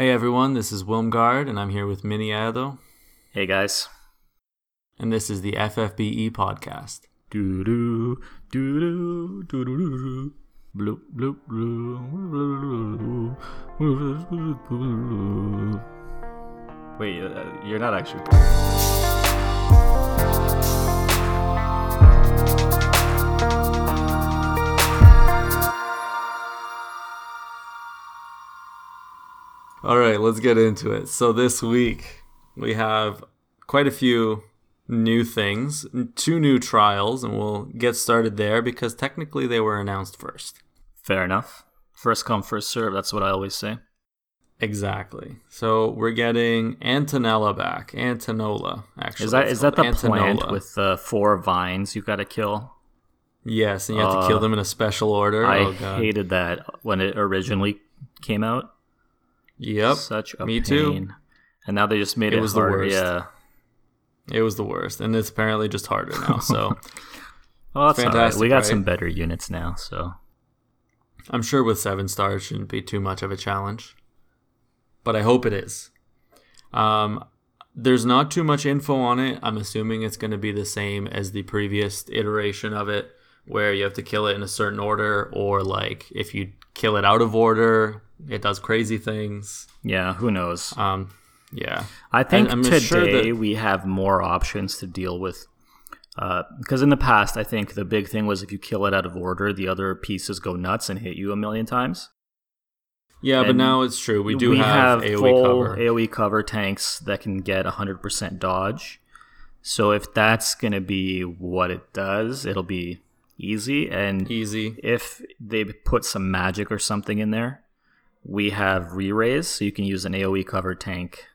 Hey everyone, this is Wilmgard, and I'm here with Miniado, Hey guys. and this is the FFBE podcast. Doo doo doo doo doo doo bloop bloop bloop. Wait, uh, you're not actually. All right, let's get into it. So this week we have quite a few new things, two new trials, and we'll get started there because technically they were announced first. Fair enough. First come, first serve. That's what I always say. Exactly. So we're getting Antonella back. Antonola, actually. Is that is that the called plant with the four vines you got to kill? Yes, and you have to Uh, kill them in a special order. I oh god. hated that when it originally came out. Yep. Such a me pain. too. And now they just made It it, was the worst. Yeah. It was the worst, and it's apparently just harder now. So Well, that's all right. Fantastic, We got right? some better units now, so I'm sure with seven stars shouldn't be too much of a challenge, but I hope it is. Um, there's not too much info on it. I'm assuming it's going to be the same as the previous iteration of it, where you have to kill it in a certain order, or like if you kill it out of order, it does crazy things. yeah, who knows? Um, yeah, I think today sure that- we have more options to deal with. Because in the past, I think the big thing was if you kill it out of order, the other pieces go nuts and hit you a million times. yeah, but now it's true. We do We have, AOE full cover. AOE cover tanks that can get 100% dodge. So if that's going to be what it does, it'll be easy. And Easy. if they put some magic or something in there, we have re-raise, so you can use an AoE cover tank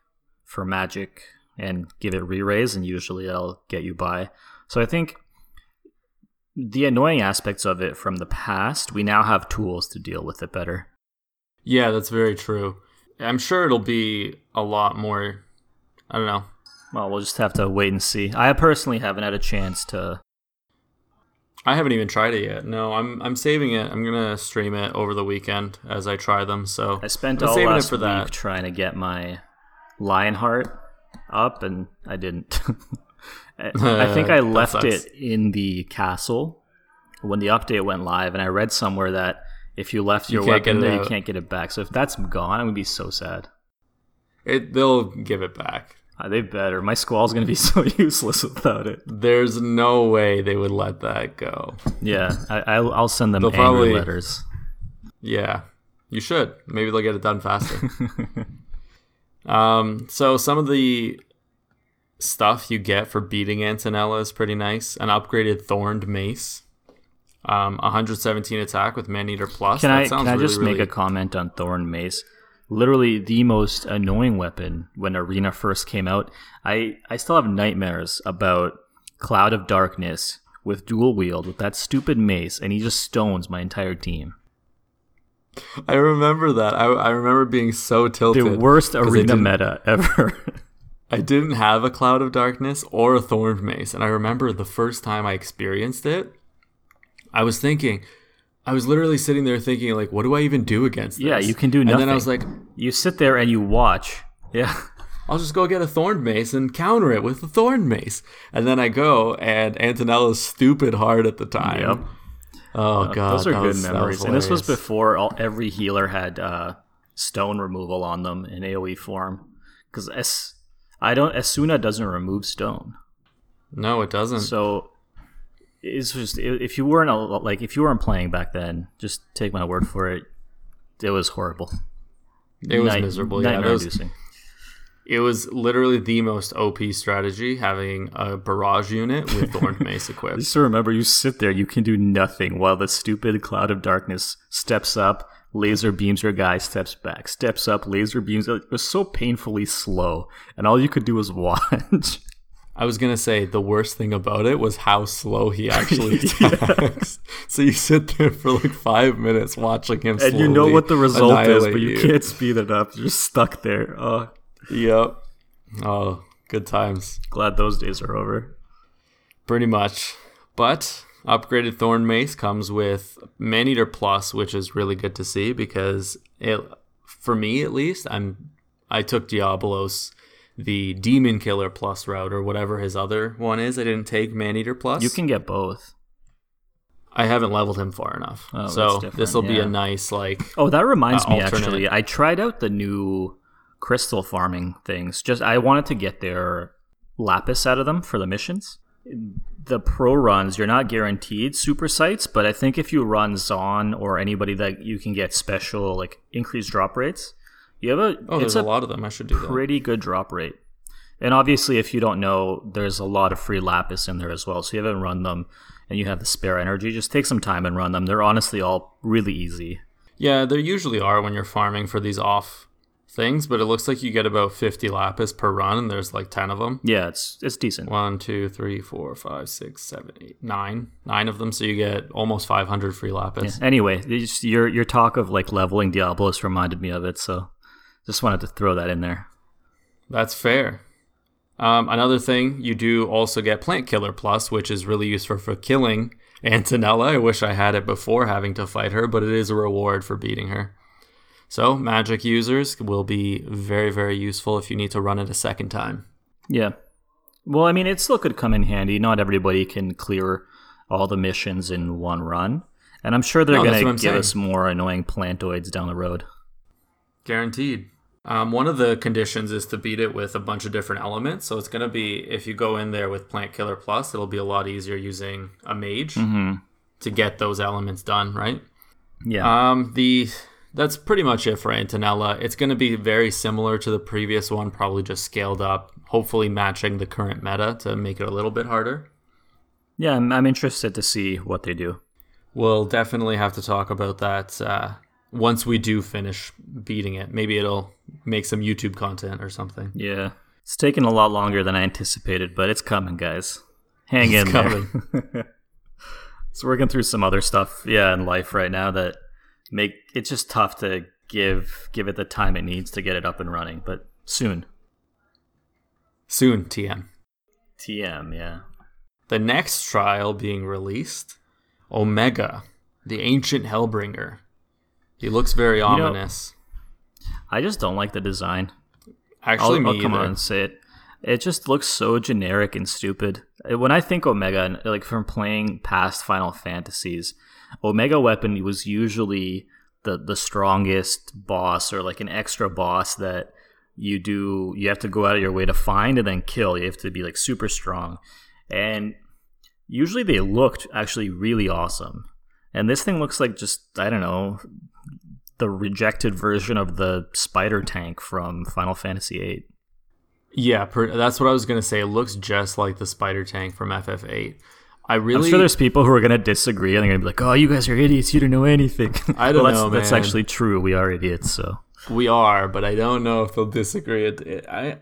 for magic and give it re-raise, and usually it'll get you by. So I think the annoying aspects of it from the past, we now have tools to deal with it better. Yeah, that's very true. I'm sure it'll be a lot more. I don't know. Well, we'll just have to wait and see. I personally haven't had a chance to. I haven't even tried it yet. No, I'm I'm saving it. I'm gonna stream it over the weekend as I try them. So I spent I'm all saving it last for week that. trying to get my Lionheart up, and I didn't. I I think I left it in the castle when the update went live, and I read somewhere that if you left your can't weapon it there, you can't get it back. So if that's gone, I'm gonna be so sad. it they'll give it back. Uh, they better. My squall's gonna be so useless without it. There's no way they would let that go. Yeah, I, I'll, I'll send them They'll angry probably- letters. Yeah, you should. Maybe they'll get it done faster. um, so some of the stuff you get for beating Antonella is pretty nice. An upgraded Thorned Mace. Um, 117 attack with Man Eater Plus. Can that I can I really, just really... make a comment on Thorn Mace? Literally the most annoying weapon when Arena first came out. I I still have nightmares about Cloud of Darkness with dual wield with that stupid mace, and he just stones my entire team. I remember that. I, I remember being so tilted. The worst arena meta ever. I didn't have a Cloud of Darkness or a Thorned Mace, and I remember the first time I experienced it, I was thinking, I was literally sitting there thinking, like, what do I even do against this? yeah, you can do nothing. And then I was like, you sit there and you watch. Yeah. I'll just go get a thorn Mace and counter it with a thorn Mace. And then I go, and Antonella's stupid hard at the time. Yep. Oh, God. Those are good was- memories. and this was before all, every healer had uh, stone removal on them in AoE form. Because as I don't, Asuna doesn't remove stone. No, it doesn't. So it's just if you weren't a, like if you weren't playing back then, just take my word for it. It was horrible. it was Night- miserable. Yeah, Nightmare it was, inducing. it was literally the most OP strategy having a barrage unit with Thorned Mace equipped. Just remember, you sit there, you can do nothing while the stupid cloud of darkness steps up, laser beams your guy, steps back, steps up, laser beams. It was so painfully slow, and all you could do was watch. I was gonna say the worst thing about it was how slow he actually attacks. so you sit there for like five minutes watching him, and you know what the result is, but you, can't speed it up. You're just stuck there. Oh, Yep. Oh, good times. glad those days are over. Pretty much. But upgraded Thorn Mace comes with Man Eater Plus, which is really good to see because it, for me at least, I'm I took Diabolos the Demon Killer Plus route or whatever his other one is. I didn't take Maneater Plus. You can get both. I haven't leveled him far enough. Oh, so this will be a nice like Oh, that reminds Uh, me. alternate. Actually, I tried out the new crystal farming things. Just I wanted to get their lapis out of them for the missions. The pro runs, you're not guaranteed super sites, but I think if you run Zon or anybody that you can get special like increased drop rates, you have a Oh, there's a, lot of them. I should do that. pretty good drop rate. And obviously, if you don't know, there's a lot of free lapis in there as well. So you haven't run them and you have the spare energy, just take some time and run them. They're honestly all really easy. Yeah, there usually are when you're farming for these off things, but it looks like you get about 50 lapis per run, and there's like 10 of them. Yeah, it's it's decent. One, two, three, four, five, six, seven, eight, nine. Nine of them, so you get almost 500 free lapis. Anyway, just- your your talk of like leveling Diablos reminded me of it, so just wanted to throw that in there. That's fair. Um, another thing, you do also get Plant Killer Plus, which is really useful for killing Antonella. I wish I had it before having to fight her, but it is a reward for beating her. So, magic users will be very, very useful if you need to run it a second time. Yeah. Well, I mean, it still could come in handy. Not everybody can clear all the missions in one run, and I'm sure they're No, going to give saying. us more annoying plantoids down the road. Guaranteed. Um, one of the conditions is to beat it with a bunch of different elements. So it's going to be, if you go in there with Plant Killer Plus, it'll be a lot easier using a mage Mm-hmm. to get those elements done, right? Yeah. Um, the that's pretty much it for Antonella. It's going to be very similar to the previous one, probably just scaled up, hopefully matching the current meta to make it a little bit harder. yeah, I'm, I'm interested to see what they do. We'll definitely have to talk about that uh, once we do finish beating it. Maybe it'll make some YouTube content or something. Yeah. It's taken a lot longer than I anticipated, but it's coming, guys. Hang It's in there. It's coming. It's working through some other stuff, yeah, in life right now that make it's just tough to give give it the time it needs to get it up and running, but soon. Soon, TM. TM, yeah. The next trial being released Omega, the ancient Hellbringer. He looks very know- ominous. I just don't like the design. Actually, I'll, me I'll come either. on and say it. It just looks so generic and stupid. Uh, When I think Omega, and, like from playing past Final Fantasies, Omega weapon was usually the the strongest boss or like an extra boss that you do. You have to go out of your way to find and then kill. You have to be like super strong, and usually they looked actually really awesome. And this thing looks like just I don't know the rejected version of the spider tank from Final Fantasy VIII. Yeah, per, that's what I was gonna say. It looks just like the spider tank from FF8. I really, I'm sure there's people who are going to disagree and they're going to be like, "Oh, you guys are idiots. You don't know anything." I don't well, that's, know, That's actually true. We are idiots. So we are, but I don't know if they'll disagree. I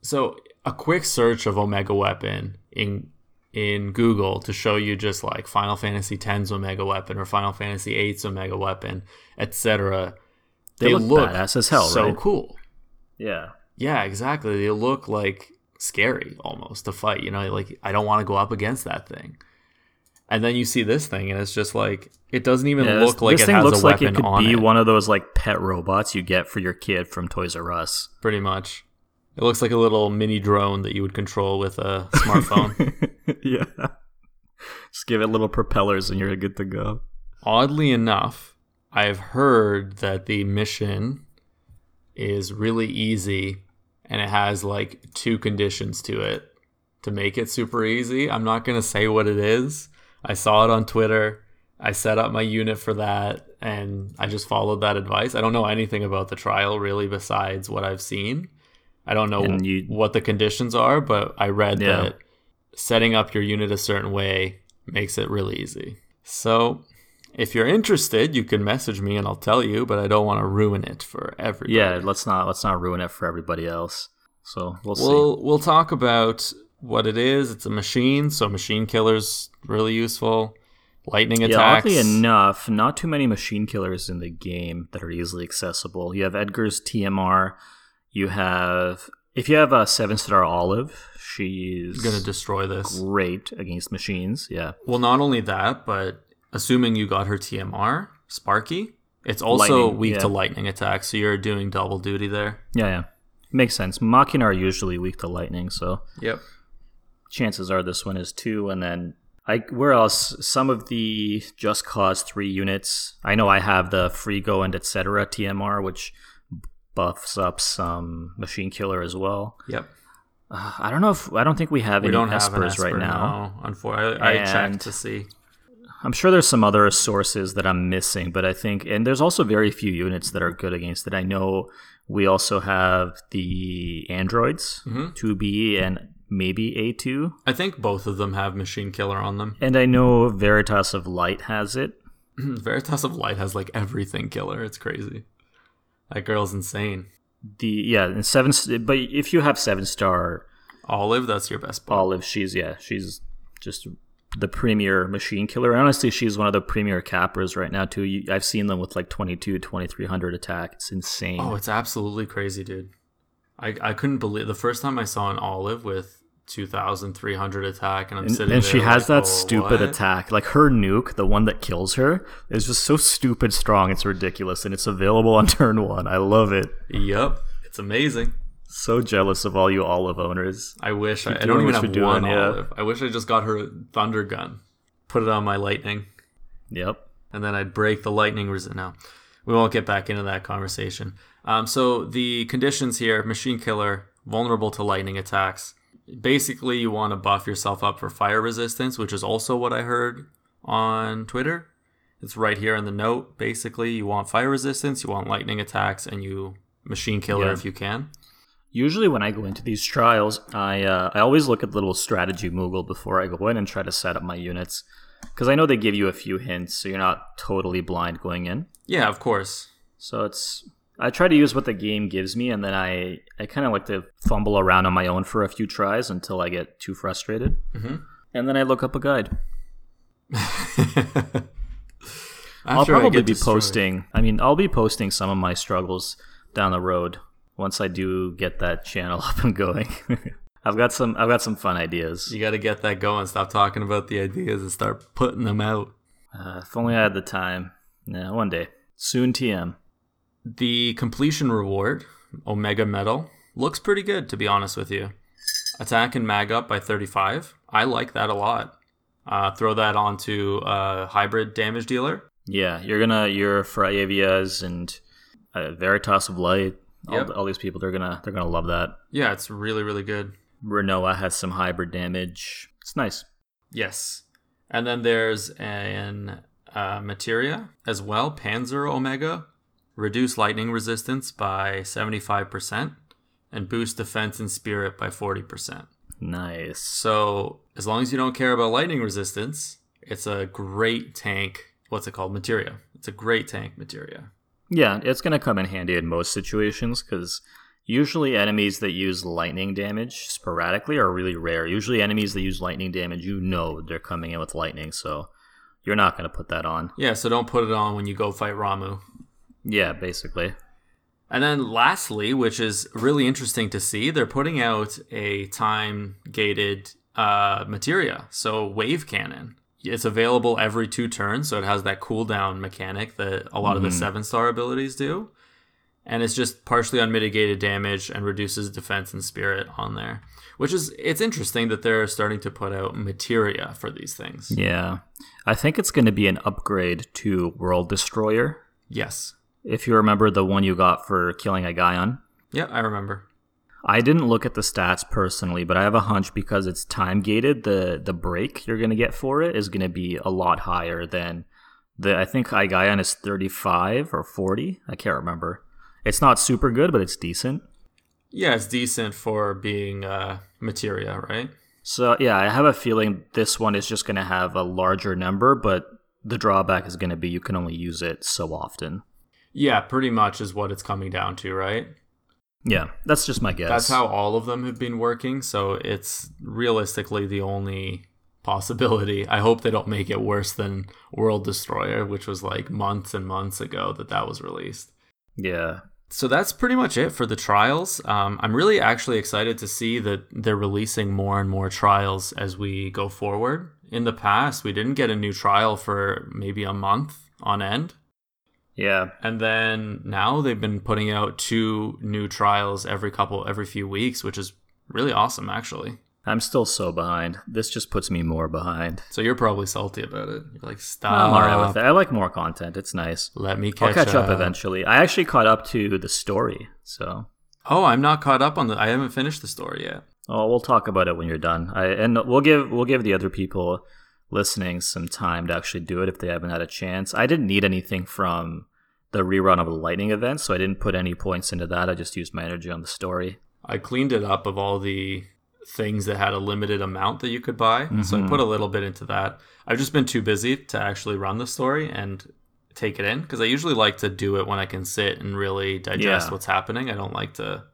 so a quick search of Omega Weapon in in Google to show you just like Final Fantasy X's Omega Weapon or Final Fantasy VIII's Omega Weapon, etc. They look badass as hell, so right? cool. yeah, Yeah, exactly. They look like scary almost to fight. You know, like I don't want to go up against that thing. And then you see this thing, and it's just like it doesn't even Yeah, look this, like this it thing has looks a like it could be it. one of those like pet robots you get for your kid from Toys R Us. Pretty much, it looks like a little mini drone that you would control with a smartphone. yeah, just give it little propellers and you're good to go. Oddly enough, I've heard that the mission is really easy, and it has like two conditions to it to make it super easy. I'm not gonna say what it is. I saw it on Twitter. I set up my unit for that and I just followed that advice. I don't know anything about the trial really besides what I've seen. I don't know you- what the conditions are, but I read Yeah. that setting up your unit a certain way makes it really easy. So, if you're interested, you can message me and I'll tell you, but I don't want to ruin it for everybody. Yeah, let's not let's not ruin it for everybody else. So we'll, see. We'll we'll talk about what it is. It's a machine, so machine killers really useful. Lightning Yeah, attacks. oddly enough, not too many machine killers in the game that are easily accessible. You have Edgar's TMR. You have if you have a seven star Olive, she's gonna destroy this. great against machines. Yeah, Well, not only that, but assuming you got her TMR, Sparky, It's also Lightning, weak to lightning attacks, so you're doing double duty there. Yeah, yeah. Makes sense. Machina are usually weak to lightning, so Yep. chances are this one is two, And then I where else? Some of the Just Cause three units. I know I have the Frigo and etc. TMR, which buffs up some Machine Killer as well. Yep. Uh, I don't know if I don't think we have We any don't have an Esper right now. No, unfortunately, I, I checked to see. I'm sure there's some other sources that I'm missing, but I think, and there's also very few units that are good against it. I know we also have the androids, Mhm. 2B and maybe A2. I think both of them have machine killer on them. And I know Veritas of Light has it. Veritas of Light has like everything killer. It's crazy. That girl's insane. The yeah, and seven. But if you have seven star Olive, that's your best bet. Olive, she's yeah, she's just the premier machine killer. Honestly, she's one of the premier cappers right now too. I've seen them with like 22, 2300 attack. It's insane. Oh, it's absolutely crazy, dude. I I couldn't believe the first time I saw an Olive with two thousand three hundred attack, and I'm and, sitting and she has like, that "Oh, stupid what?" attack like her nuke the one that kills her is just so stupid strong it's ridiculous and it's available on turn one i love it Yep, it's amazing. so jealous of all you olive owners I wish I, I don't even have one yeah. Olive. I wish I just got her Thunder Gun, put it on my Lightning, yep and then I'd break the Lightning resist. now we won't get back into that conversation. Um, so the conditions here: Machine Killer, vulnerable to lightning attacks. Basically, you want to buff yourself up for fire resistance, which is also what I heard on Twitter. It's right here in the note. Basically, you want fire resistance, you want lightning attacks, and you machine killer Yeah. if you can. usually when i go into these trials i uh, i always look at the little strategy moogle before i go in and try to set up my units because i know they give you a few hints so you're not totally blind going in Yeah, of course. So it's I try to use what the game gives me, and then I I kind of like to fumble around on my own for a few tries until I get too frustrated, Mhm. and then I look up a guide. I'll probably be destroyed. posting. I mean, I'll be posting some of my struggles down the road once I do get that channel up and going. I've got some. I've got some fun ideas. You got to get that going. Stop talking about the ideas and start putting them out. Uh, if only I had the time. Yeah, one day. Soon, TM. The completion reward, Omega Medal, looks pretty good, to be honest with you. Attack and mag up by 35. I like that a lot. Uh, throw that onto a hybrid damage dealer. Yeah, you're gonna your Fryevias and uh, Veritas of Light. All, Yep. all these people, they're gonna they're gonna love that. Yeah, it's really, really good. Rinoa has some hybrid damage. It's nice. Yes. And then there's an uh, materia as well, Panzer Omega. Reduce lightning resistance by 75% and boost defense and spirit by 40%. Nice. So, as long as you don't care about lightning resistance, it's a great tank. What's it called? Materia. It's a great tank materia. Yeah, it's gonna come in handy in most situations because usually enemies that use lightning damage sporadically are really rare. Usually enemies that use lightning damage, you know they're coming in with lightning, so you're not gonna put that on. Yeah, so don't put it on when you go fight Ramuh. Yeah, basically. And then lastly, which is really interesting to see, they're putting out a time gated uh, materia. So wave cannon. It's available every two turns, so it has that cooldown mechanic that a lot of the seven star abilities do. And it's just partially unmitigated damage and reduces defense and spirit on there. Which is it's interesting that they're starting to put out materia for these things. Yeah, I think it's gonna be an upgrade to World Destroyer. Yes. If you remember the one you got for killing Aigaion. Yeah, I remember. I didn't look at the stats personally, but I have a hunch because it's time gated, the the break you're gonna get for it is gonna be a lot higher than the I think Aigaion is 35 or 40. I can't remember. It's not super good, but it's decent. Yeah, it's decent for being uh, materia, right? So yeah, I have a feeling this one is just gonna have a larger number, but the drawback is gonna be you can only use it so often. Yeah, pretty much is what it's coming down to, right? Yeah, that's just my guess. That's how all of them have been working, so it's realistically the only possibility. I hope they don't make it worse than World Destroyer, which was like months and months ago that that was released. Yeah. So that's pretty much it for the trials. Um, I'm really actually excited to see that they're releasing more and more trials as we go forward. In the past, we didn't get a new trial for maybe a month on end. Yeah. And then now they've been putting out two new trials every couple every few weeks, which is really awesome actually. I'm still so behind. This just puts me more behind. So you're probably salty about it. You're like, stop. I'm alright with it. I like more content. It's nice. Let me catch, I'll catch up. eventually. I actually caught up to the story, so Oh, I'm not caught up on the. I haven't finished the story yet. oh, we'll talk about it when you're done. I and we'll give we'll give the other people listening some time to actually do it if they haven't had a chance. I didn't need anything from the rerun of the lightning event, so I didn't put any points into that. I just used my energy on the story. I cleaned it up of all the things that had a limited amount that you could buy. So I put a little bit into that. I've just been too busy to actually run the story and take it in because I usually like to do it when I can sit and really digest Yeah. what's happening. I don't like to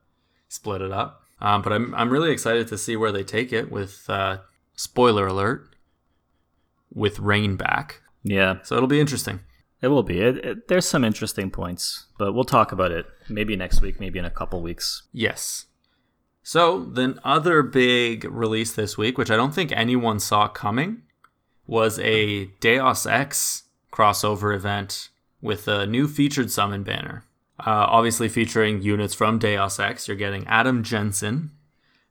split it up. Um, but I'm I'm really excited to see where they take it with uh, spoiler alert with rain back. Yeah, So it'll be interesting. it will be. It, it, there's some interesting points, but we'll talk about it maybe next week, maybe in a couple weeks. Yes. So, the other big release this week, which I don't think anyone saw coming, was a Deus Ex crossover event with a new featured summon banner. Uh, obviously, featuring units from Deus Ex. You're getting Adam Jensen,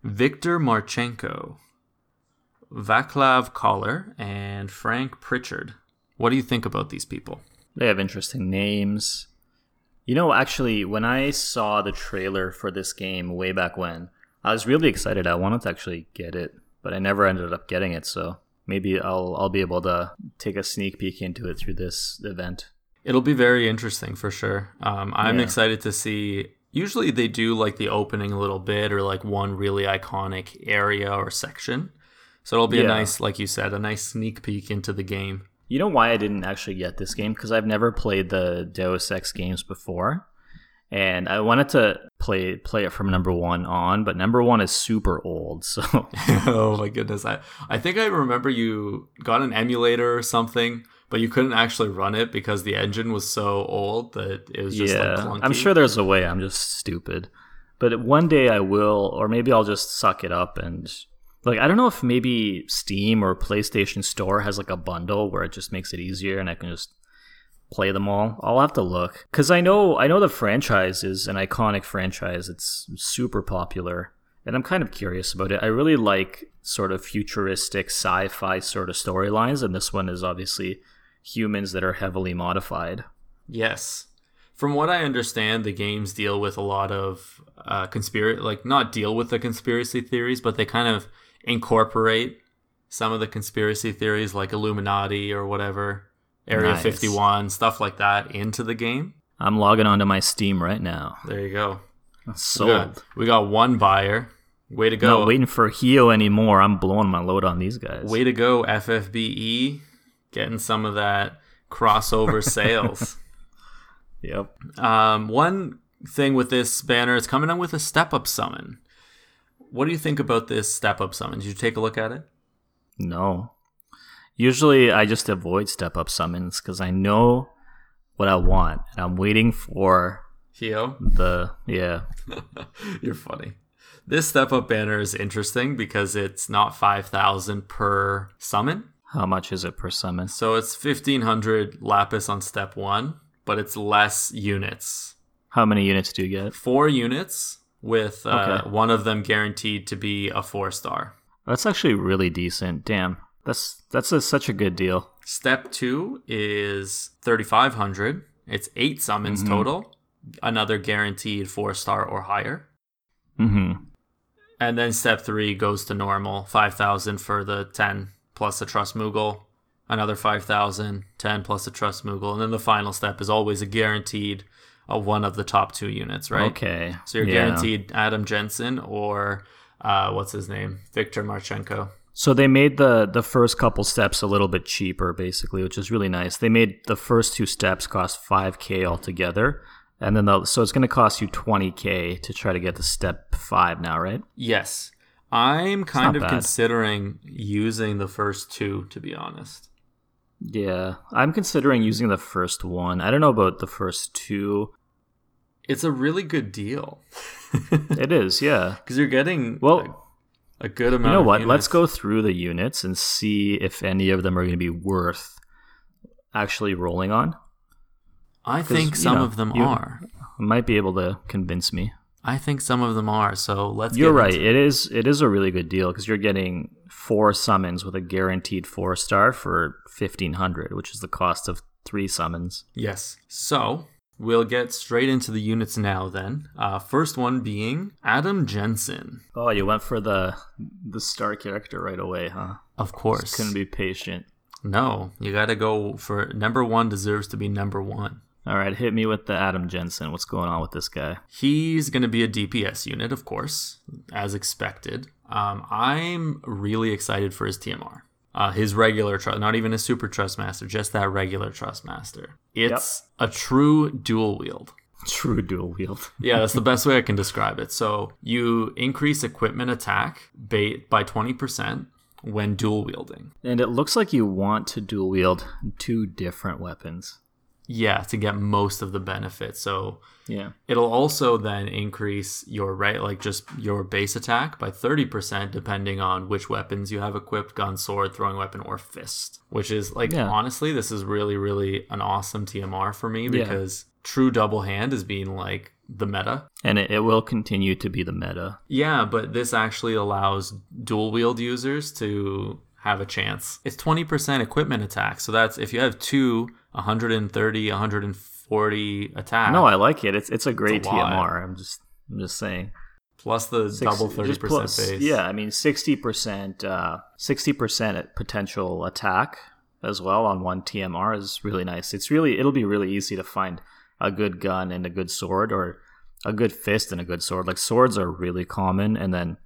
Victor Marchenko, Vaclav Koller, and Frank Pritchard. What do you think about these people? They have interesting names. You know, actually, when I saw the trailer for this game way back when, I was really excited. I wanted to actually get it, but I never ended up getting it. So maybe I'll I'll be able to take a sneak peek into it through this event. It'll be very interesting for sure. Um, I'm Yeah. excited to see. Usually they do like the opening a little bit or like one really iconic area or section. So it'll be a nice, like you said, a nice sneak peek into the game. You know why I didn't actually get this game? Because I've never played the Deus Ex games before, and I wanted to play play it from number one on, but number one is super old, so oh my goodness. I, I think I remember you got an emulator or something, but you couldn't actually run it because the engine was so old that it was just yeah, like clunky. I'm sure there's a way. I'm just stupid, but one day I will, or maybe I'll just suck it up and like I don't know if maybe Steam or PlayStation Store has like a bundle where it just makes it easier and I can just play them all. I'll have to look because I know I know the franchise is an iconic franchise. It's super popular, and I'm kind of curious about it. I really like sort of futuristic sci-fi sort of storylines, and this one is obviously humans that are heavily modified. Yes. From what I understand, the games deal with a lot of uh, conspiracy, like not deal with the conspiracy theories, but they kind of incorporate some of the conspiracy theories, like Illuminati or whatever, Area Nice. 51, stuff like that, into the game. I'm logging onto my Steam right now. There you go. We Sold. got, we got one buyer. Way to go. Not waiting for Hyoh anymore. I'm blowing my load on these guys. Way to go, FFBE. Getting some of that crossover sales. Yep. Um, one thing with this banner, it's coming out with a step up summon. What do you think about this step up summon? Did you take a look at it? No. Usually I just avoid step up summons because I know what I want and I'm waiting for Hyoh, the yeah. you're funny. This step up banner is interesting because it's not 5,000 per summon. How much is it per summon? So it's 1,500 lapis on step one, but it's less units. How many units do you get? Four units with uh, Okay. one of them guaranteed to be a four star. That's actually really decent. Damn. That's that's a, such a good deal. Step two is 3,500. It's eight summons Mhm. total, another guaranteed four star or higher. Mm-hmm. And then step three goes to normal 5,000 for the 10 plus a trust Moogle, another 5,000, 10 plus a trust Moogle. And then the final step is always a guaranteed of one of the top two units, right? Okay. So you're Yeah. guaranteed Adam Jensen or uh, what's his name? Victor Marchenko. So they made the the first couple steps a little bit cheaper, basically, which is really nice. They made the first two steps cost five k altogether, and then the, so it's going to cost you twenty k to try to get to step five now, right? Yes. I'm kind of bad. considering using the first two, to be honest. Yeah, I'm considering using the first one. I don't know about the first two. It's a really good deal. It is, yeah. Because you're getting Well, a, a good amount you know what? units. Let's go through the units and see if any of them are going to be worth actually rolling on. I think you some know, of them you- are. Might be able to convince me. I think some of them are. So let's. You're right. into- It is it is a really good deal because you're getting four summons with a guaranteed four star for fifteen hundred, which is the cost of three summons. Yes. So we'll get straight into the units now. Then, uh, first one being Adam Jensen. Oh, you went for the the star character right away, huh? Of course. Couldn't be patient. No, you got to go for number one. Deserves to be number one. All right, hit me with the Adam Jensen. What's going on with this guy? He's going to be a DPS unit, of course, as expected. Um, I'm really excited for his TMR. Uh, his regular trust, not even a super trust master, just that regular trust master. It's a true dual wield. True dual wield. Yeah, that's the best way I can describe it. So you increase equipment attack ba- by 20% when dual wielding. And it looks like you want to dual wield two different weapons. Yeah, to get most of the benefit. So Yeah. It'll also then increase your right, like just your base attack by 30%, depending on which weapons you have equipped gun, sword, throwing weapon, or fist. Which is like, Yeah. honestly, this is really, really an awesome TMR for me Yeah. because true double hand is being like the meta. And it, it will continue to be the meta. Yeah, but this actually allows dual wield users to have a chance. It's 20% equipment attack. So that's if you have two 130, 140 attack. No, I like it. It's it's a great It's a lot. TMR. I'm just I'm just saying. plus the Six- double 30% plus- base. Yeah, I mean sixty percent, uh, sixty percent at potential attack as well on one TMR is really nice. It's really it'll be really easy to find a good gun and a good sword, or a good fist and a good sword. Like swords are really common, and then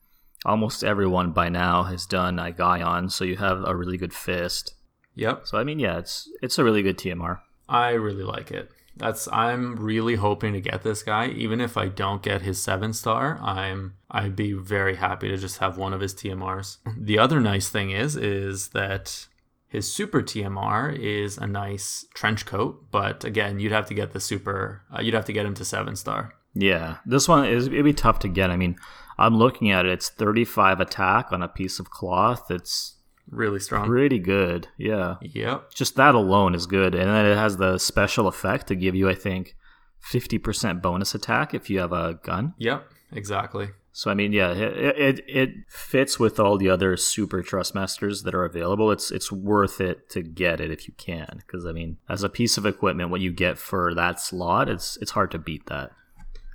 almost everyone by now has done a Aigaion, so you have a really good fist. Yep. So I mean, yeah, it's it's a really good TMR. I really like it. That's I'm really hoping to get this guy. Even if I don't get his seven star, I'm I'd be very happy to just have one of his TMRs. The other nice thing is is that his super TMR is a nice trench coat, but again, you'd have to get the super. Uh, you'd have to get him to seven star. Yeah, this one is it'd be tough to get. I mean, I'm looking at it. It's 35 attack on a piece of cloth. It's Really strong. pretty good. Yeah, Yep. just that alone is good, and then it has the special effect to give you, I think, 50% bonus attack if you have a gun. Yep. Exactly. So I mean, yeah, it, it it fits with all the other super trust masters that are available. It's it's worth it to get it if you can, because I mean, as a piece of equipment, what you get for that slot, it's it's hard to beat that,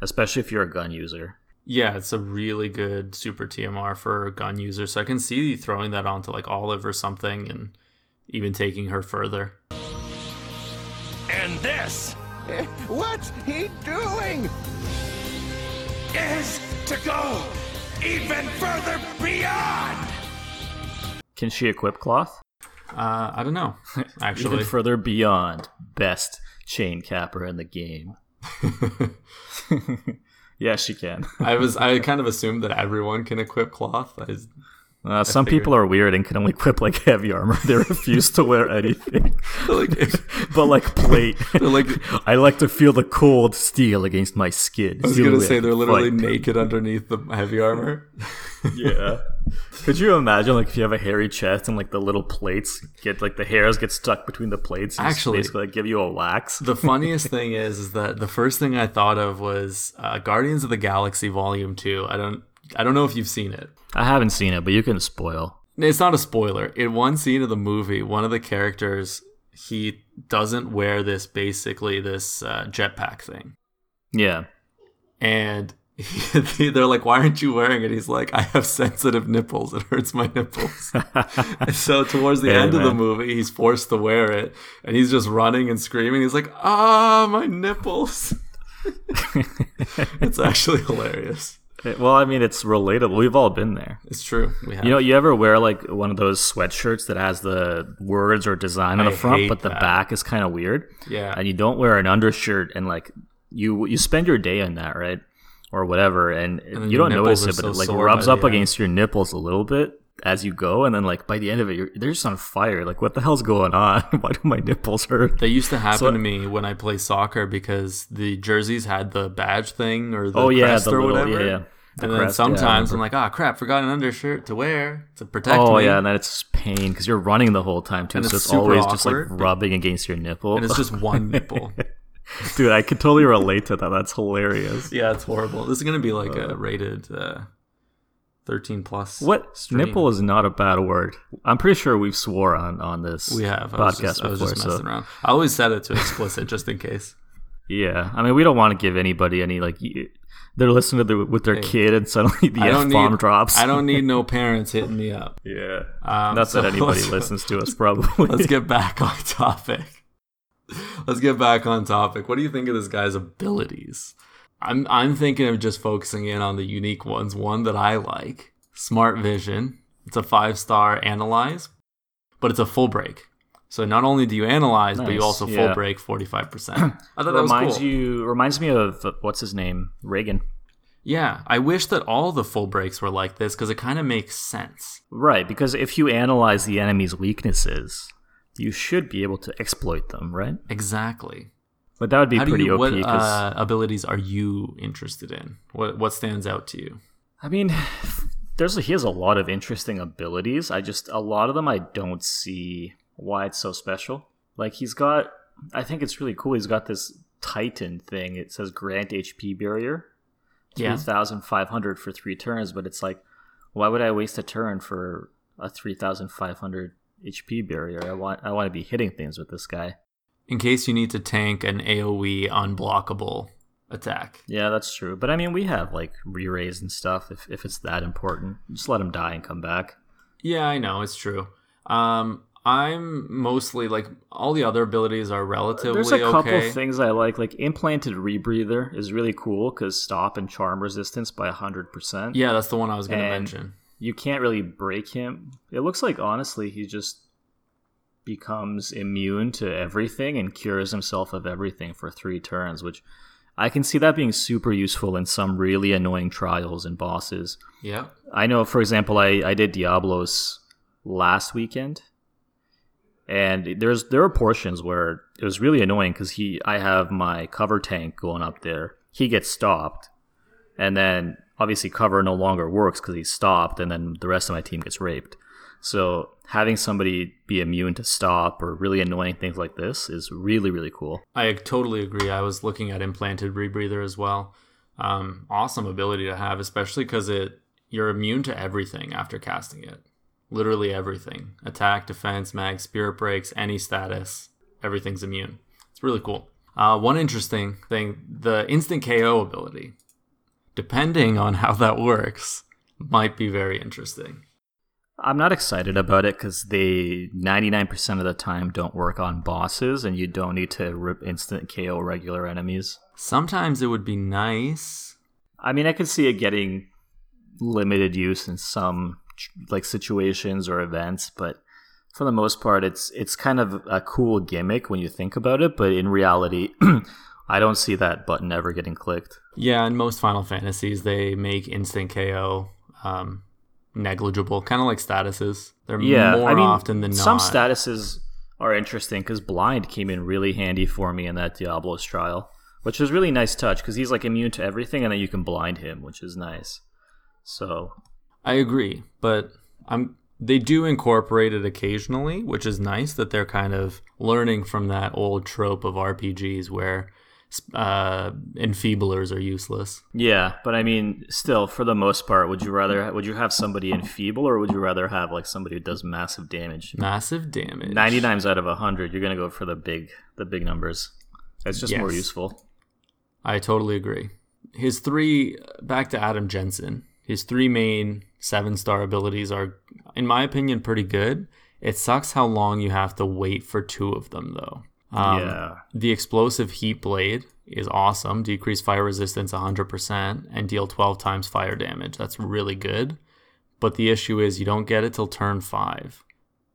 especially if you're a gun user. Yeah, it's a really good super TMR for a gun user. So I can see you throwing that onto like Olive or something and even taking her further. And this What's he doing? is to go even further beyond. Can she equip cloth? Uh, I don't know, actually. Even further beyond best chain capper in the game. yeah, she can. I was I kind of assumed that everyone can equip cloth. I, Uh, some figured. people are weird and can only equip like heavy armor. They refuse to wear anything, like, but like plate. like I like to feel the cold steel against my skin. I was gonna say they're literally fight. naked underneath the heavy armor. Yeah. Could you imagine like if you have a hairy chest and like the little plates get like the hairs get stuck between the plates? Actually- basically like give you a wax. The funniest thing is, is that the first thing I thought of was uh, Guardians of the Galaxy Volume Two. I don't I don't know if you've seen it. I haven't seen it, but you can spoil. It's not a spoiler. In one scene of the movie, one of the characters he doesn't wear this basically this uh, jetpack thing, Yeah. and he, they're like, "Why aren't you wearing it?" He's like, "I have sensitive nipples. It hurts my nipples." So towards the Hey, end of the movie, he's forced to wear it, and he's just running and screaming. He's like, "Ah, my nipples!" it's actually hilarious. Well, I mean, it's relatable. We've all been there. It's true. We have. You know, you ever wear like one of those sweatshirts that has the words or design on I the front, but the that. back is kind of weird, yeah. and you don't wear an undershirt, and like you you spend your day in that, right, or whatever, and, then you don't notice it, but it like rubs up against your nipples a little bit as you go, and then like by the end of it, you're, they're just on fire. Like, what the hell's going on? Why do my nipples hurt? That used to happen So- to me when I play soccer because the jerseys had the badge thing or the oh yeah, crest the or little whatever. yeah. yeah. The and then crest, yeah, I sometimes I'm like, ah, crap, forgot an undershirt to wear to protect Oh me. yeah, and then it's pain because you're running the whole time too, And so it's it's always just like awkward. rubbing against your nipple. and it's just one nipple. Dude, I could totally relate to that. That's hilarious. Yeah, it's horrible. This is gonna be like a rated uh, thirteen plus. What stream. nipple is not a bad word. I'm pretty sure we've swore on on this. We have. I was podcast just, I was before. just so messing around. I always set it to explicit just in case. yeah, I mean, we don't want to give anybody any like they're listening to the, with their Hey, kid and suddenly the I f bomb drops. I don't need no parents hitting me up. Yeah, Um, not so that anybody listens to us. Probably. Let's get back on topic. Let's get back on topic. What do you think of this guy's abilities? I'm I'm thinking of just focusing in on the unique ones. One that I like, Smart Vision. It's a five star analyze, but it's a full break. So not only do you analyze, but you Nice, also full break forty five percent. I thought that was reminds cool. you reminds me of uh, what's his name Reagan. Yeah, I wish that all the full breaks were like this because it kind of makes sense. Right, because if you analyze the enemy's weaknesses, you should be able to exploit them, right? Exactly. But that would be How pretty you, OP what because uh, abilities are you interested in? What what stands out to you? I mean, there's a, he has a lot of interesting abilities. I just a lot of them I don't see why it's so special. Like he's got, I think it's really cool. He's got this Titan thing. It says grant HP barrier, Yeah. three thousand five hundred for three turns. But it's like, why would I waste a turn for a three thousand five hundred HP barrier? I want I want to be hitting things with this guy. In case you need to tank an AoE unblockable attack. Yeah, that's true. But I mean, we have like re-raise and stuff. If if it's that important, just let him die and come back. Yeah, I know it's true. Um, I'm mostly like all the other abilities are relatively There's a couple okay. things I like. Like implanted rebreather is really cool because stop and charm resistance by hundred percent. Yeah, that's the one I was going to mention. you can't really break him. It looks like honestly he just becomes immune to everything and cures himself of everything for three turns, which I can see that being super useful in some really annoying trials and bosses. Yeah. I know, for example, I, I did Diablos last weekend, and there's there are portions where it was really annoying because he I have my cover tank going up there. He gets stopped, and then obviously cover no longer works because he's stopped, and then the rest of my team gets raped. So having somebody be immune to stop or really annoying things like this is really really cool. I totally agree. I was looking at implanted rebreather as well. Um, awesome ability to have, especially because it you're immune to everything after casting it. Literally everything: attack, defense, mag, spirit breaks, any status, everything's immune. It's really cool. Uh, one interesting thing: the instant KO ability. Depending on how that works, might be very interesting. I'm not excited about it because they 99% of the time don't work on bosses, and you don't need to rip instant KO regular enemies. Sometimes it would be nice. I mean, I could see it getting limited use in some like situations or events, but for the most part, it's it's kind of a cool gimmick when you think about it. But in reality, I don't see that button ever getting clicked. Yeah, in most Final Fantasies, they make instant KO um, negligible, kind of like statuses. They're Yeah, more I mean, often than not. some statuses are interesting because blind came in really handy for me in that Diablo's trial, which was really nice touch because he's like immune to everything, and then you can blind him, which is nice. So I agree, but I'm they do incorporate it occasionally, which is nice that they're kind of learning from that old trope of RPGs where uh, enfeeblers are useless. Yeah, but I mean, still, for the most part, would you rather would you have somebody enfeeble or would you rather have like somebody who does massive damage? Massive damage. Ninety times out of hundred, you're gonna go for the big the big numbers. It's just more useful. I totally agree. His three, back to Adam Jensen, his three main seven star abilities are, in my opinion, pretty good. It sucks how long you have to wait for two of them, though. Um, yeah, The explosive heat blade is awesome. Decrease fire resistance 100% and deal 12 times fire damage. That's really good. But the issue is you don't get it till turn 5.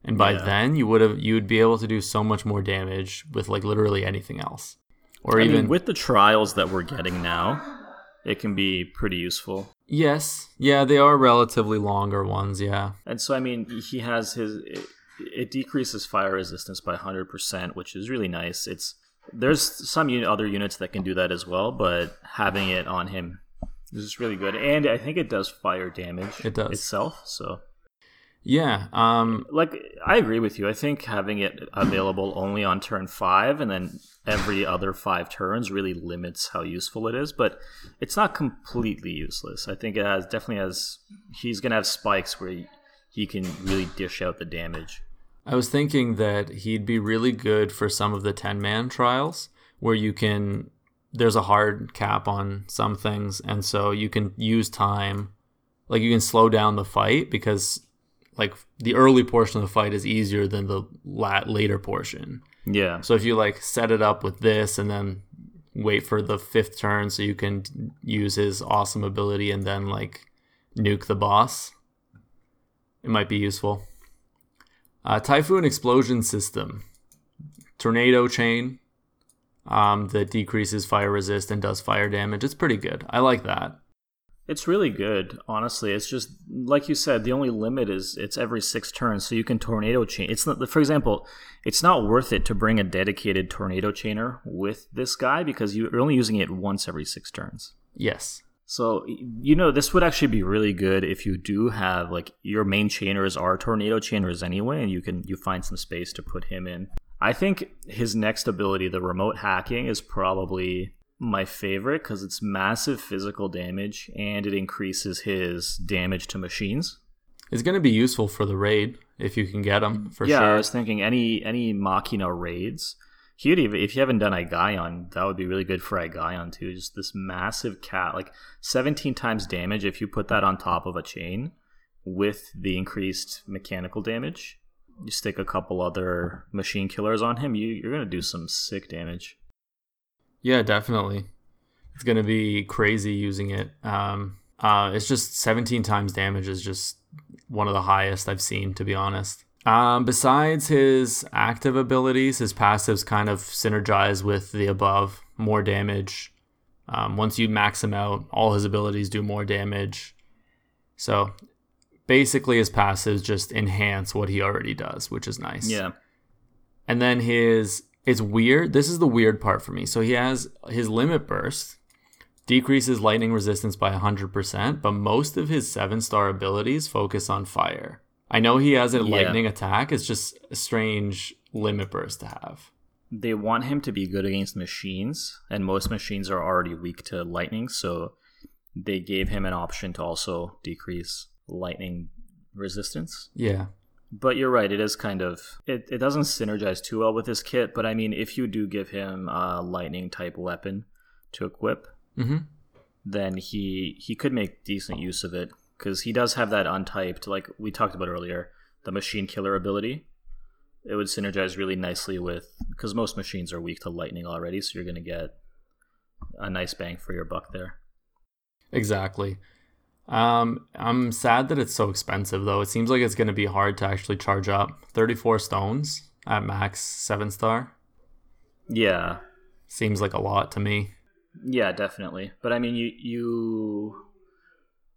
And by Yeah. then you would have you would be able to do so much more damage with like literally anything else. Or I even mean, with the trials that we're getting now, it can be pretty useful. Yes. Yeah, they are relatively longer ones, yeah. And so, I mean, he has his. It, decreases fire resistance by 100%, which is really nice. It's There's some other units that can do that as well, but having it on him is just really good. And I think it does fire damage It does. itself. So, Yeah. Um, Like I agree with you. I think having it available only on turn five and then every other five turns really limits how useful it is. But it's not completely useless. I think it has definitely has. He's gonna have spikes where he, he can really dish out the damage. I was thinking that he'd be really good for some of the 10 man trials where you can, there's a hard cap on some things. And so you can use time, like you can slow down the fight because like the early portion of the fight is easier than the lat- later portion. Yeah. So if you like set it up with this and then wait for the fifth turn so you can use his awesome ability and then like nuke the boss, it might be useful. Uh, Typhoon Explosion System, Tornado Chain um, that decreases fire resist and does fire damage. It's pretty good. I like that. It's really good, honestly. It's just like you said. The only limit is it's every six turns, so you can tornado chain. It's not, for example, it's not worth it to bring a dedicated tornado chainer with this guy because you're only using it once every six turns. Yes. So you know this would actually be really good if you do have like your main chainers are tornado chainers anyway, and you can you find some space to put him in. I think his next ability, the remote hacking, is probably my favorite because it's massive physical damage and it increases his damage to machines. It's going to be useful for the raid if you can get them for yeah, sure. I was thinking any any Machina raids. He'd if you haven't done Aigaion, that would be really good for Aigaion too. Just this massive cat, like 17 times damage if you put that on top of a chain with the increased mechanical damage. You stick a couple other machine killers on him, you, you're going to do some sick damage. Yeah, definitely. It's gonna be crazy using it. Um, uh, it's just 17 times damage is just one of the highest I've seen, to be honest. Um, besides his active abilities, his passives kind of synergize with the above. More damage. Um, once you max him out, all his abilities do more damage. So basically, his passives just enhance what he already does, which is nice. Yeah. And then his it's weird. This is the weird part for me. So he has his limit burst decreases lightning resistance by 100%, but most of his 7-star abilities focus on fire. I know he has a Yeah. lightning attack, it's just a strange limit burst to have. They want him to be good against machines, and most machines are already weak to lightning, so they gave him an option to also decrease lightning resistance. Yeah. But you're right, it is kind of it, it doesn't synergize too well with his kit, but I mean if you do give him a lightning type weapon to equip, Mhm. then he he could make decent use of it because he does have that untyped like we talked about earlier, the machine killer ability. It would synergize really nicely with because most machines are weak to lightning already, so you're going to get a nice bang for your buck there. Exactly. Um, I'm sad that it's so expensive though. It seems like it's going to be hard to actually charge up. 34 stones at max 7 star Yeah, seems like a lot to me. Yeah, definitely. But I mean, you you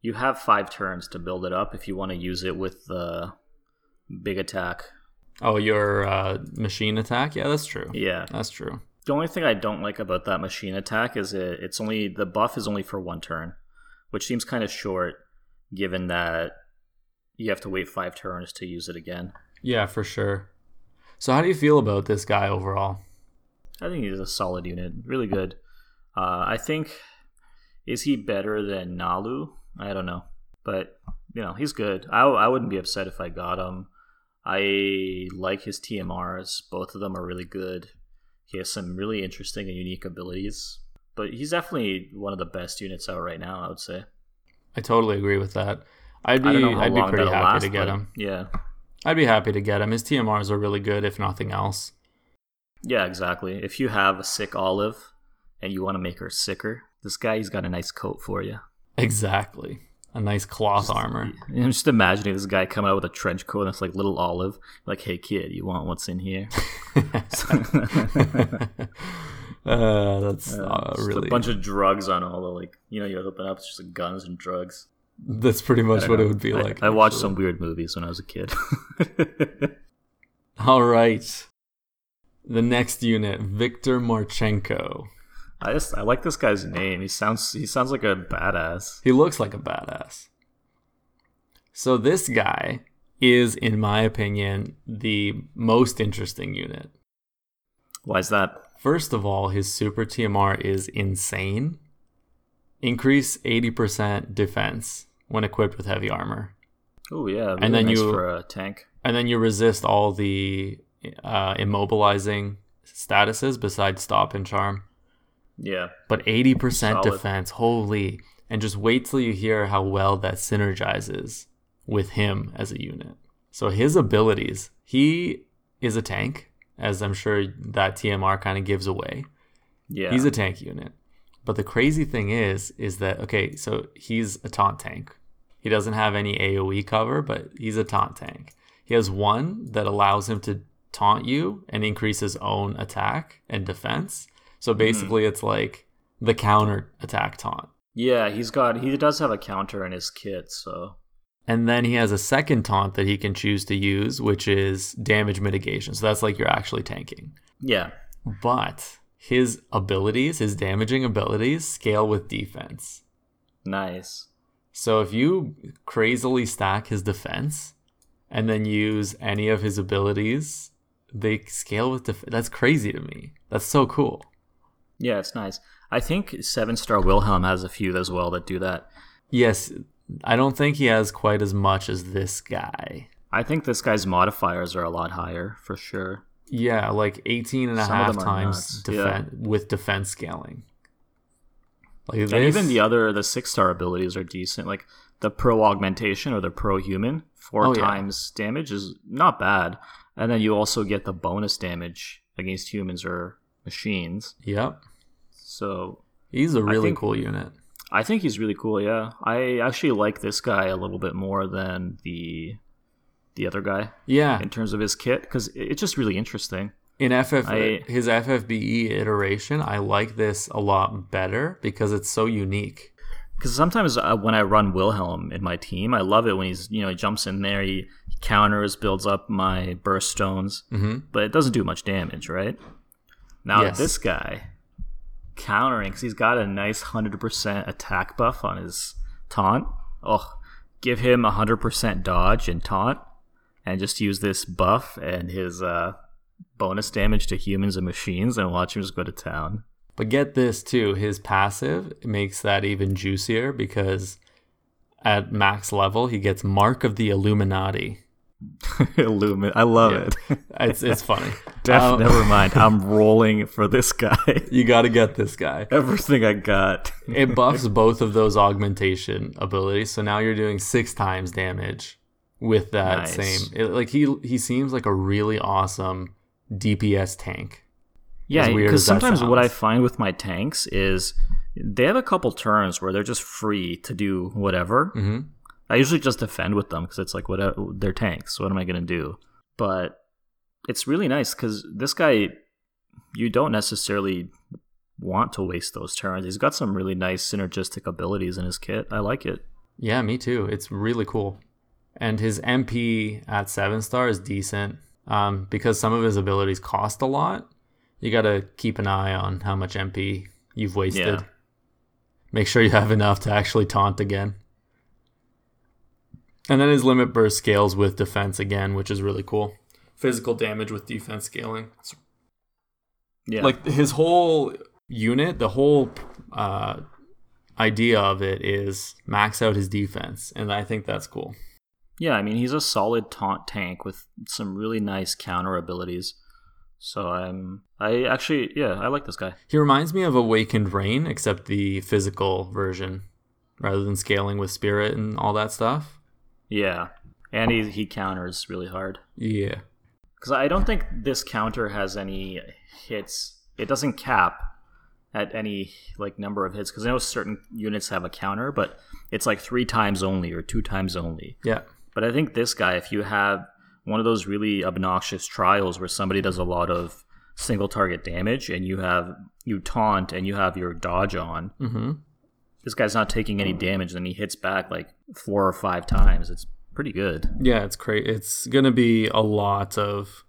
you have five turns to build it up if you want to use it with the big attack. Oh, your uh, machine attack? Yeah, that's true. Yeah. That's true. The only thing I don't like about that machine attack is it it's only the buff is only for one turn, which seems kind of short given that you have to wait five turns to use it again. Yeah, for sure. So, how do you feel about this guy overall? I think he's a solid unit, really good. Uh, I think is he better than Nalu? I don't know, but you know he's good. I, I wouldn't be upset if I got him. I like his TMRs. Both of them are really good. He has some really interesting and unique abilities, but he's definitely one of the best units out right now. I would say. I totally agree with that. I'd be I'd be pretty happy last, to get him. Yeah, I'd be happy to get him. His TMRs are really good, if nothing else. yeah, exactly. If you have a sick olive and you want to make her sicker, this guy he's got a nice coat for you. Exactly. A nice cloth armor. I'm just imagining this guy coming out with a trench coat that's like little olive, like, "Hey kid, you want what's in here?" Uh, that's Uh, really a bunch of drugs on all the like, you know, you open up, it's just like guns and drugs. that's pretty much what don't it would be I- like. I, watched some weird movies when I was a kid. All right. The next unit, Victor Marchenko. I just I like this guy's name. He sounds he sounds like a badass. He looks like a badass. So this guy is, in my opinion, the most interesting unit. Why is that? First of all, his super TMR is insane. Increase 80% defense when equipped with heavy armor. Oh yeah, And then nice you- for a tank. And then you resist all the uh, immobilizing statuses besides stop and charm. Yeah, But 80% Solid. defense, holy. And just wait till you hear how well that synergizes with him as a unit. So his abilities, he is a tank, as I'm sure that TMR kind of gives away. yeah. He's a tank unit. But the crazy thing is, is that okay, so he's a taunt tank. He doesn't have any AoE cover, but he's a taunt tank. He has one that allows him to taunt you and increase his own attack and defense. So mm-hmm. basically, it's like the counter attack taunt. yeah, he's got he does have a counter in his kit, so And then he has a second taunt that he can choose to use, which is damage mitigation. So that's like you're actually tanking. yeah, But his abilities, his damaging abilities, scale with defense. nice. So if you crazily stack his defense and then use any of his abilities, they scale with defense. that's crazy to me. That's so cool. Yeah, it's nice. I think seven star Wilhelm has a few as well that do that. Yes, I don't think he has quite as much as this guy. I think this guy's modifiers are a lot higher for sure. Yeah, like 18 and a Some half times defen- with defense scaling. Like And this, even the other the six star abilities are decent. Like the pro augmentation or the pro human, four Oh, yeah. times damage is not bad. And then you also get the bonus damage against humans or machines. Yep. So He's a really think- cool unit. I think he's really cool. Yeah, I actually like this guy a little bit more than the the other guy Yeah. in terms of his kit because it's just really interesting. In FF, I- his FFBE iteration, I like this a lot better because it's so unique. Because sometimes uh, when I run Wilhelm in my team, I love it when he's you know he jumps in there, he counters, builds up my burst stones, hmm but it doesn't do much damage, right? Now Yes. this guy countering because he's got a nice hundred percent attack buff on his taunt. Oh, give him hundred percent dodge and taunt, and just use this buff and his uh, bonus damage to humans and machines, and watch him just go to town. But get this too, his passive makes that even juicier because at max level he gets Mark of the Illuminati. Illumin, I love Yeah. it. It's it's funny. Def, Um, never mind. I'm rolling for this guy. You got to get this guy. Everything I got. It buffs both of those augmentation abilities, so now you're doing six times damage with that Nice. same. It, like he he seems like a really awesome DPS tank. Yeah, because sometimes what I find with my tanks is they have a couple turns where they're just free to do whatever. hmm I usually just defend with them because it's like whatever they're tanks. What am I gonna do? But it's really nice because this guy, you don't necessarily want to waste those turns. He's got some really nice synergistic abilities in his kit. I like it. Yeah, me too. It's really cool. And his MP at seven star is decent um, because some of his abilities cost a lot. You got to keep an eye on how much MP you've wasted. Yeah. Make sure you have enough to actually taunt again. And then his limit burst scales with defense again, which is really cool. Physical damage with defense scaling. It's Yeah, like his whole unit, the whole uh, idea of it is max out his defense, and I think that's cool. Yeah, I mean he's a solid taunt tank with some really nice counter abilities. So I'm I actually yeah, I like this guy. He reminds me of Awakened Rain, except the physical version, rather than scaling with spirit and all that stuff. Yeah. And he he counters really hard. Yeah, Cuz I don't think this counter has any hits. It doesn't cap at any like number of hits cuz I know certain units have a counter, but it's like 3 times only or 2 times only. yeah, But I think this guy, if you have one of those really obnoxious trials where somebody does a lot of single target damage and you have you taunt and you have your dodge on, hmm this guy's not taking any damage, then he hits back like four or five times. It's pretty good. yeah. It's great. It's gonna be a lot of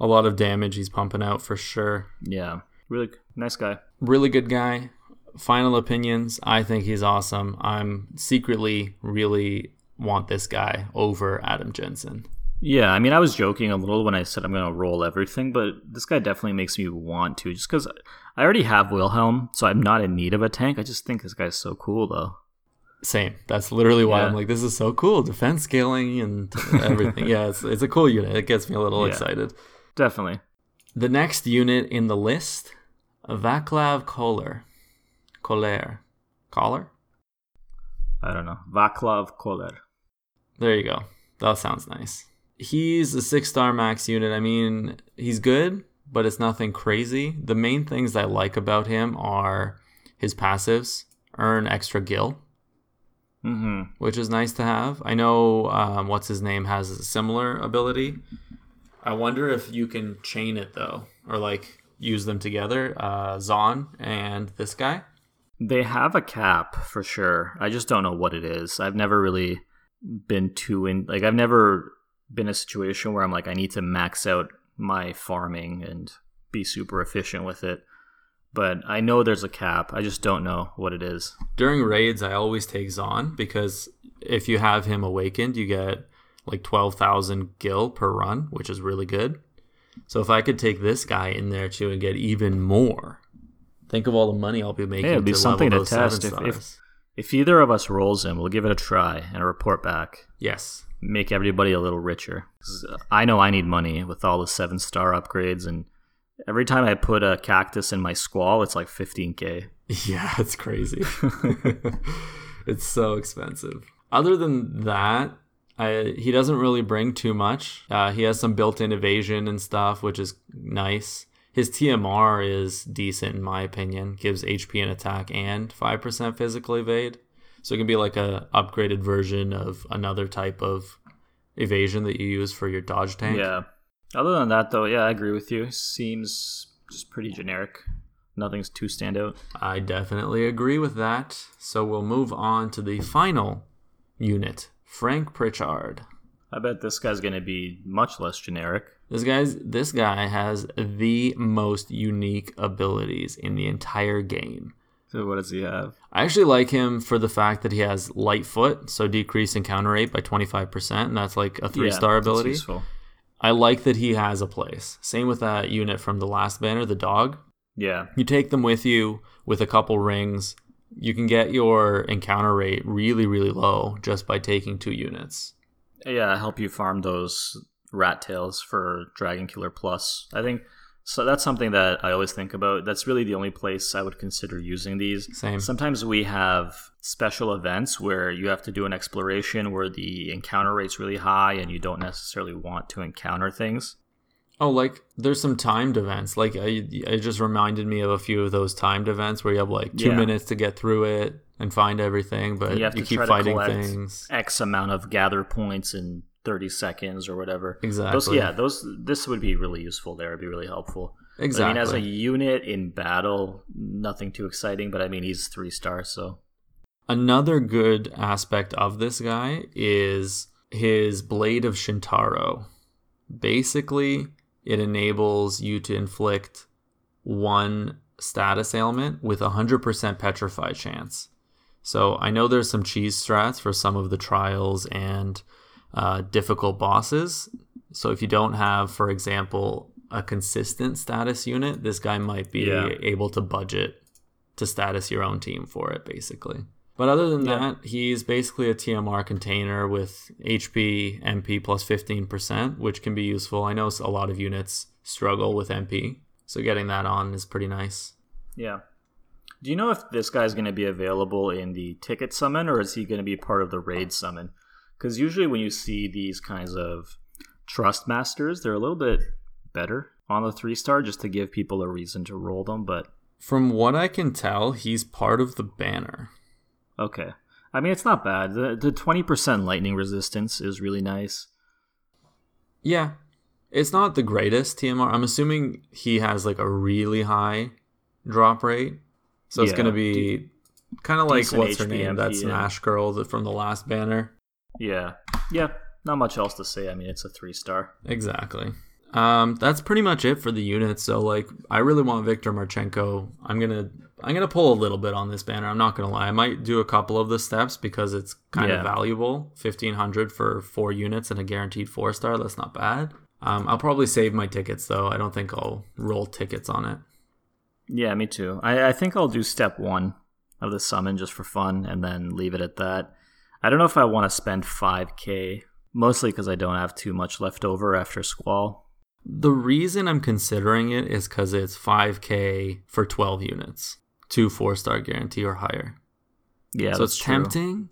a lot of damage he's pumping out for sure. Yeah, really nice guy. really good guy. Final opinions, I think he's awesome. I'm secretly really want this guy over Adam Jensen. Yeah, I mean, I was joking a little when I said I'm going to roll everything, but this guy definitely makes me want to, just because I already have Wilhelm, so I'm not in need of a tank. I just think this guy's so cool, though. Same. That's literally why Yeah. I'm like, this is so cool. Defense scaling and everything. yeah, it's, it's a cool unit. It gets me a little Yeah. excited. Definitely. The next unit in the list, Vaclav Koller. Koller. Koller? I don't know. Vaclav Koller. There you go. That sounds nice. He's a six star max unit. I mean, he's good, but it's nothing crazy. The main things I like about him are his passives, earn extra gil, Mm-hmm. which is nice to have. I know um, what's his name has a similar ability. I wonder if you can chain it though, or like use them together. Uh, Zon and this guy. They have a cap for sure. I just don't know what it is. I've never really been too in like I've never been in a situation where I'm like I need to max out my farming and be super efficient with it. But I know there's a cap. I just don't know what it is. During raids, I always take Zon because if you have him awakened, you get like 12,000 gil per run, which is really good. So if I could take this guy in there too and get even more, think of all the money I'll be making. it'd be to something to test if- if- If either of us rolls him, we'll give it a try and a report back. yes, Make everybody a little richer. I know I need money with all the seven star upgrades, and every time I put a cactus in my squall, it's like 15k. yeah, it's crazy. it's so expensive. Other than that, I, he doesn't really bring too much. Uh, he has some built-in evasion and stuff, which is nice. His TMR is decent in my opinion. Gives HP and attack and five percent physical evade, so it can be like a upgraded version of another type of evasion that you use for your dodge tank. Yeah. Other than that, though, yeah, I agree with you. Seems just pretty generic. Nothing's too standout. I definitely agree with that. So we'll move on to the final unit, Frank Pritchard. I bet this guy's going to be much less generic. This guy's this guy has the most unique abilities in the entire game. So what does he have? I actually like him for the fact that he has light foot, so decrease encounter rate by 25%, and that's like a three star Yeah, that's ability. useful. I like that he has a place. Same with that unit from the last banner, the dog. Yeah. You take them with you with a couple rings. You can get your encounter rate really, really low just by taking two units. Yeah, help you farm those rat tails for Dragon Killer Plus. I think so. That's something that I always think about. That's really the only place I would consider using these. Same. Sometimes we have special events where you have to do an exploration where the encounter rate's really high and you don't necessarily want to encounter things. Oh, like there's some timed events. Like I, it just reminded me of a few of those timed events where you have like two Yeah. minutes to get through it and find everything, but And you, you to keep fighting to things. X amount of gather points in 30 seconds or whatever. Exactly. Those, yeah, those this would be really useful there. It'd be really helpful. But, Exactly. I mean, as a unit in battle, nothing too exciting, but I mean, he's three stars, so. Another good aspect of this guy is his Blade of Shintaro. Basically, it enables you to inflict one status ailment with a 100% petrify chance. So I know there's some cheese strats for some of the trials and uh, difficult bosses. So if you don't have, for example, a consistent status unit, this guy might be Yeah. able to budget to status your own team for it, basically. But other than Yeah. that, he's basically a TMR container with HP, MP plus 15%, which can be useful. I know a lot of units struggle with MP, so getting that on is pretty nice. Yeah. Do you know if this guy's going to be available in the ticket summon or is he going to be part of the raid summon? Because usually when you see these kinds of trust masters, they're a little bit better on the three star just to give people a reason to roll them. But From what I can tell, he's part of the banner. okay. I mean, it's not bad. The, the 20% lightning resistance is really nice. Yeah. It's not the greatest TMR. I'm assuming he has like a really high drop rate. So it's going to be kind of like what's her name? HPMP, That yeah. Smash girl from the last banner. Yeah. Yeah. Not much else to say. I mean, it's a three star. Exactly. Um, that's pretty much it for the units. So like, I really want Victor Marchenko. I'm gonna I'm gonna pull a little bit on this banner. I'm not gonna lie. I might do a couple of the steps because it's kind Yeah. of valuable. Fifteen hundred for four units and a guaranteed four star. That's not bad. Um, I'll probably save my tickets though. I don't think I'll roll tickets on it. Yeah, me too. I, I think I'll do step one of the summon just for fun and then leave it at that. I don't know if I want to spend 5k, mostly because I don't have too much left over after Squall. The reason I'm considering it is because it's 5k for 12 units, two four star guarantee or higher. Yeah, so it's true. tempting.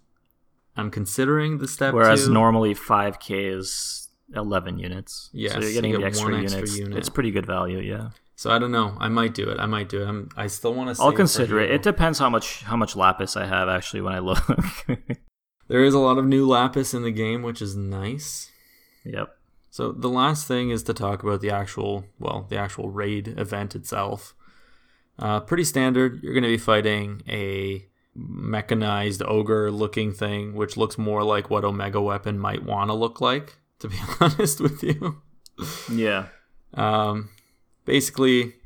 I'm considering the step. Whereas two. normally 5k is 11 units. Yeah, so you're you getting get the extra one units. unit. It's pretty good value, yeah. So I don't know. I might do it. I might do it. I'm, I still want to. I'll consider it. It depends how much how much lapis I have actually when I look. There is a lot of new lapis in the game, which is nice. yep. So the last thing is to talk about the actual, well, the actual raid event itself. Uh, pretty standard. You're going to be fighting a mechanized ogre-looking thing, which looks more like what Omega Weapon might want to look like. To be honest with you, Yeah. um, basically,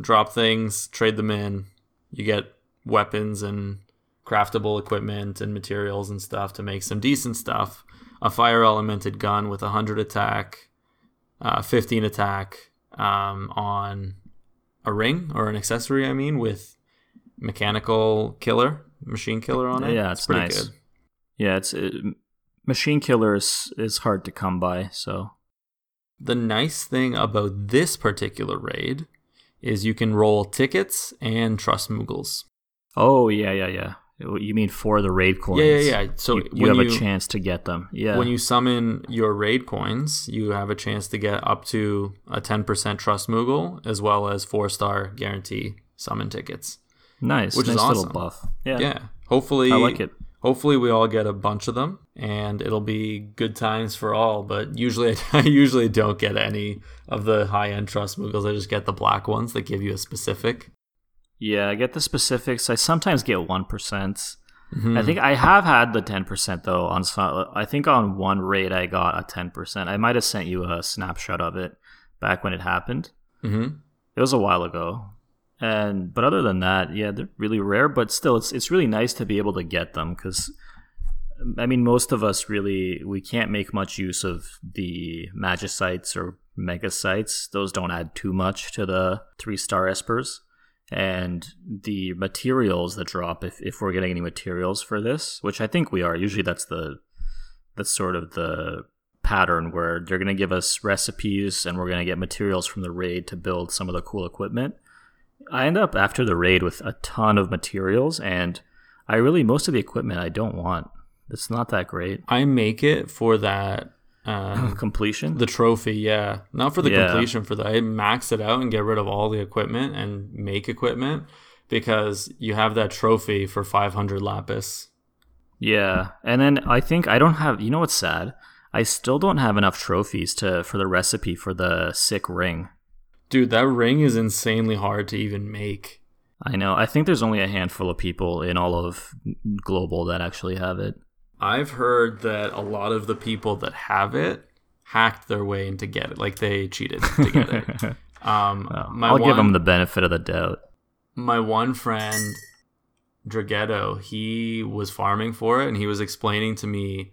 drop things, trade them in. You get weapons and craftable equipment and materials and stuff to make some decent stuff. A fire elemented gun with 100 attack, uh, 15 attack um, on a ring or an accessory, I mean, with mechanical killer, machine killer on it. Yeah, it's pretty nice. good. Yeah, it's it, machine killer is, is hard to come by, so The nice thing about this particular raid is you can roll tickets and trust moogles. Oh yeah, yeah, yeah. You mean for the raid coins? Yeah, yeah, yeah. So you, you have you- a chance to get them. Yeah. When you summon your raid coins, you have a chance to get up to a 10% trust Moogle as well as four star guarantee summon tickets. nice, which is nice little awesome. buff. Yeah. Yeah. Hopefully I like it. Hopefully we all get a bunch of them and it'll be good times for all, but usually I usually don't get any of the high end trust Moogles. I just get the black ones that give you a specific. Yeah, I get the specifics. I sometimes get one Mm-hmm. I think I have had the ten percent though. On some, I think on one raid I got a ten percent. I might have sent you a snapshot of it back when it happened. Mm-hmm. It was a while ago, and but other than that, yeah, they're really rare. But still, it's it's really nice to be able to get them because, I mean, most of us really we can't make much use of the magicites or mega sites. Those don't add too much to the three star espers. And the materials that drop, if, if we're getting any materials for this, which I think we are, usually that's the that's sort of the pattern where they're going to give us recipes and we're going to get materials from the raid to build some of the cool equipment. I end up after the raid with a ton of materials and I really most of the equipment I don't want. It's not that great. I make it for that um, Completion. the trophy, yeah. Not for the Yeah. completion for the I max it out and get rid of all the equipment and make equipment because you have that trophy for 500 lapis. yeah. And then I think I don't have you know what's sad? I still don't have enough trophies to for the recipe for the sick ring. Dude, that ring is insanely hard to even make. I know. I think there's only a handful of people in all of global that actually have it. I've heard that a lot of the people that have it hacked their way into get it. Like they cheated to get it. Um, my I'll give one- them the benefit of the doubt. my one friend Draghetto, he was farming for it and he was explaining to me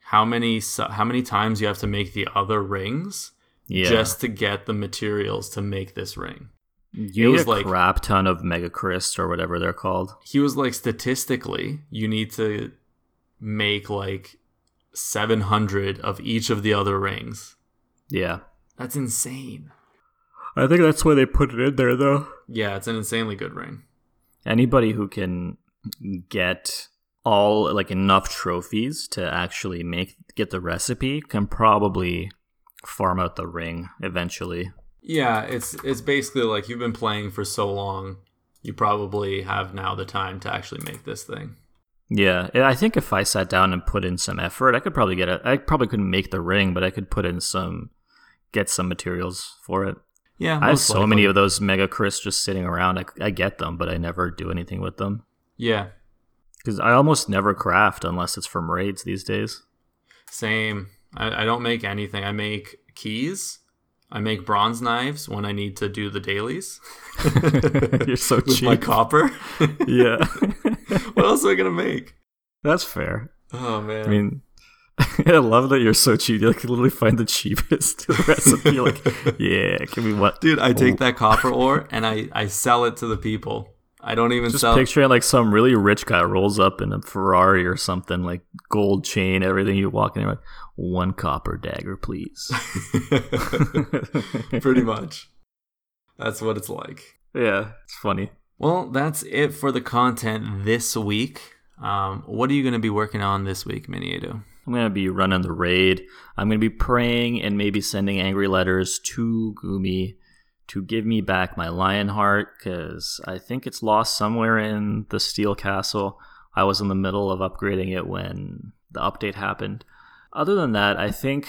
how many how many times you have to make the other rings Yeah. just to get the materials to make this ring. you it need was a like- crap ton of mega crysts or whatever they're called. He was like statistically, you need to make like 700 of each of the other rings. Yeah. That's insane. I think that's why they put it in there though. Yeah, it's an insanely good ring. Anybody who can get all like enough trophies to actually make get the recipe can probably farm out the ring eventually. Yeah, it's it's basically like you've been playing for so long, you probably have now the time to actually make this thing. Yeah, I think if I sat down and put in some effort, I could probably get it. I probably couldn't make the ring, but I could put in some, get some materials for it. Yeah, I have so likely. many of those mega crysts just sitting around. I, I get them, but I never do anything with them Yeah, because I almost never craft unless it's from raids these days. same. I, I don't make anything. I make keys. I make bronze knives when I need to do the dailies You're so with cheap. my copper. yeah, what else am I gonna make? that's fair. Oh man. I mean, I love that you're so cheap. You like literally find the cheapest recipe. You're like, yeah, give me what, dude, I take oh. that copper ore and I I sell it to the people. I don't even Just sell. picturing like some really rich guy rolls up in a Ferrari or something, like gold chain, everything. You walk in, you're like, one copper dagger, please. Pretty much. That's what it's like. yeah, it's funny. Well, that's it for the content this week. Um, what are you going to be working on this week, Miniado? I'm gonna be running the raid. I'm gonna be praying and maybe sending angry letters to Gumi to give me back my lion heart because I think it's lost somewhere in the steel castle. I was in the middle of upgrading it when the update happened. Other than that, I think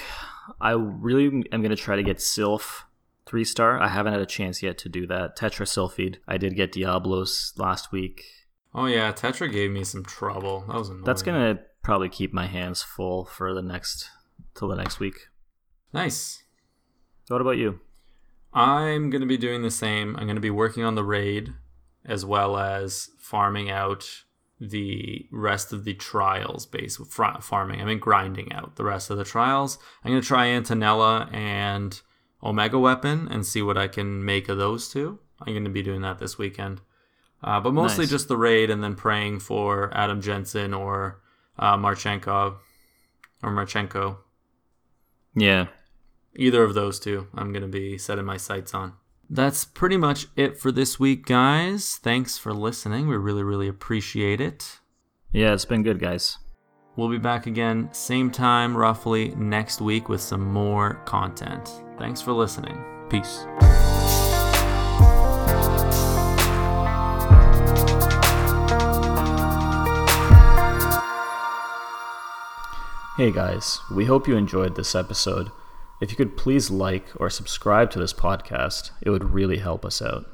I really am gonna try to get Sylph three star. I haven't had a chance yet to do that. Tetra Sylphid. I did get Diablos last week. Oh yeah, Tetra gave me some trouble. That was annoying. That's gonna probably keep my hands full for the next till the next week. nice. What about you? I'm going to be doing the same. I'm going to be working on the raid as well as farming out the rest of the trials base farming. I mean grinding out the rest of the trials. I'm going to try Antenolla and Omega Weapon and see what I can make of those two. I'm going to be doing that this weekend. Uh, but mostly Nice. just the raid and then praying for Adam Jensen or uh, Marchenko or Marchenko. Yeah. Either of those two, I'm going to be setting my sights on. That's pretty much it for this week, guys. Thanks for listening. We really, really appreciate it. Yeah, it's been good, guys. We'll be back again, same time, roughly next week, with some more content. Thanks for listening. Peace. Hey guys, we hope you enjoyed this episode. If you could please like or subscribe to this podcast, it would really help us out.